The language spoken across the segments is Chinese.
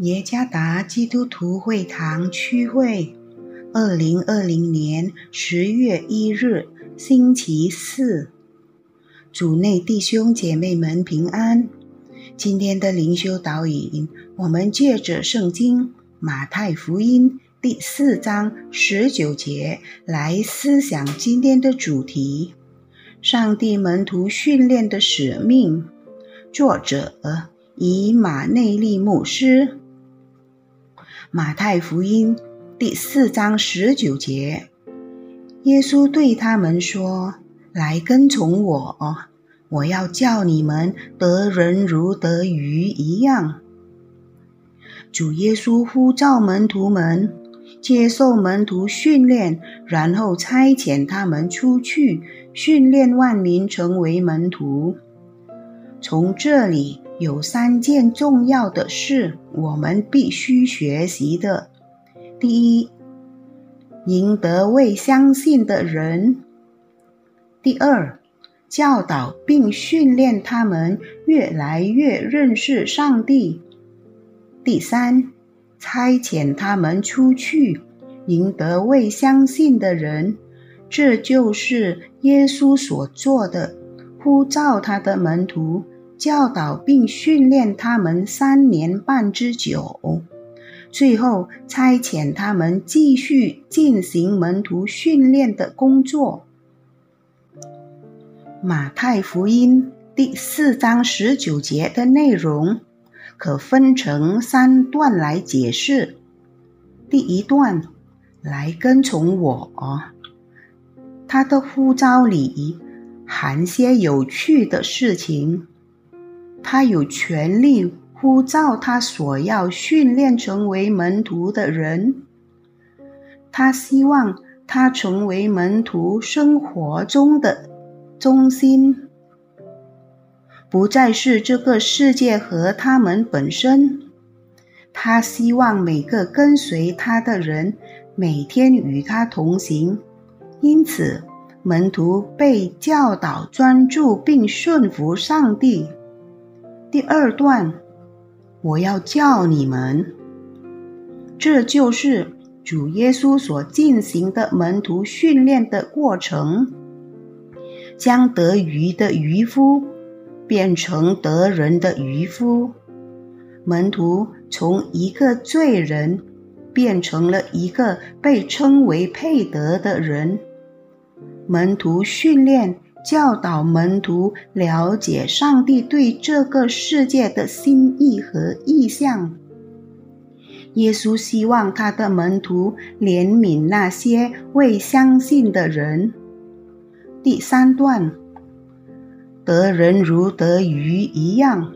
耶加达基督徒会堂区会，二零二零年十月一日，星期四，主内弟兄姐妹们平安。今天的灵修导引，我们借着圣经马太福音第四章十九节来思想今天的主题：上帝门徒训练的使命。作者以马内利牧师。马太福音第四章十九节，耶稣对他们说：“来跟从我，我要叫你们得人如得鱼一样。”主耶稣呼召门徒们接受门徒训练，然后差遣他们出去训练万民成为门徒。从这里。有三件重要的事，我们必须学习的。第一，赢得未相信的人；第二，教导并训练他们越来越认识上帝；第三，差遣他们出去赢得未相信的人。这就是耶稣所做的，呼召他的门徒。教导并训练他们三年半之久，最后差遣他们继续进行门徒训练的工作。马太福音第四章十九节的内容可分成三段来解释。第一段来跟从我，他的呼召里含些有趣的事情。他有权利呼召他所要训练成为门徒的人。他希望他成为门徒生活中的中心，不再是这个世界和他们本身。他希望每个跟随他的人每天与他同行。因此，门徒被教导专注并顺服上帝。第二段，我要叫你们，这就是主耶稣所进行的门徒训练的过程，将得鱼的渔夫变成得人的渔夫。门徒从一个罪人变成了一个被称为配得的人。门徒训练。教导门徒了解上帝对这个世界的心意和意向。耶稣希望他的门徒怜悯那些未相信的人。第三段，得人如得鱼一样，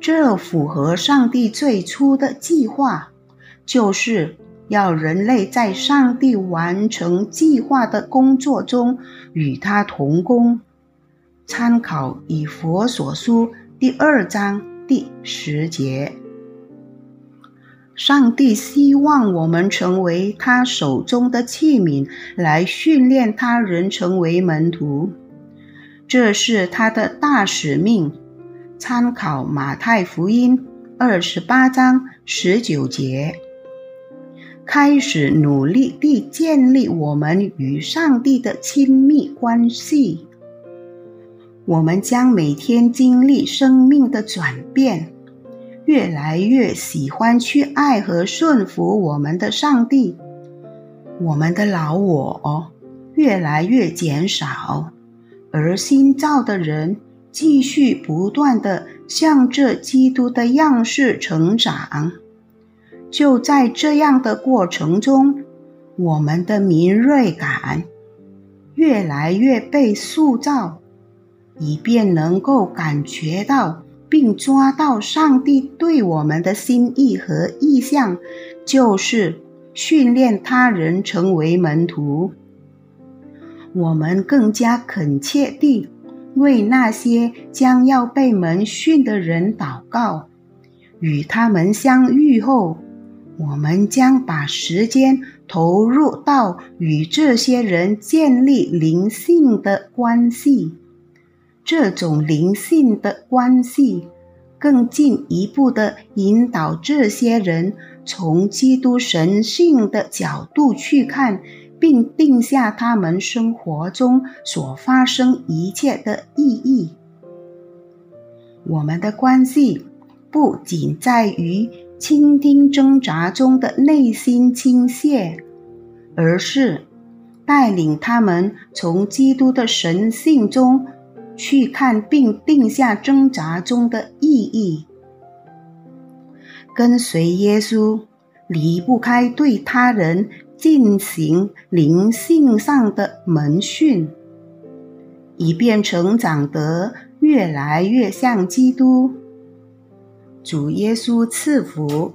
这符合上帝最初的计划，就是。要人类在上帝完成计划的工作中与他同工。参考以佛所书第二章第十节。上帝希望我们成为他手中的器皿，来训练他人成为门徒，这是他的大使命。参考马太福音二十八章十九节。开始努力地建立我们与上帝的亲密关系，我们将每天经历生命的转变，越来越喜欢去爱和顺服我们的上帝。我们的老我越来越减少，而新造的人继续不断地向着基督的样式成长。就在这样的过程中，我们的敏锐感越来越被塑造，以便能够感觉到并抓到上帝对我们的心意和意向，就是训练他人成为门徒。我们更加恳切地为那些将要被门训的人祷告，与他们相遇后。我们将把时间投入到与这些人建立灵性的关系。这种灵性的关系更进一步的引导这些人从基督神性的角度去看，并定下他们生活中所发生一切的意义。我们的关系不仅在于倾听挣扎中的内心倾泻，而是带领他们从基督的神性中。去看并定下挣扎中的意义。跟随耶稣离不开对他人进行灵性上的门训，以便成长得越来越像基督。主耶稣赐福。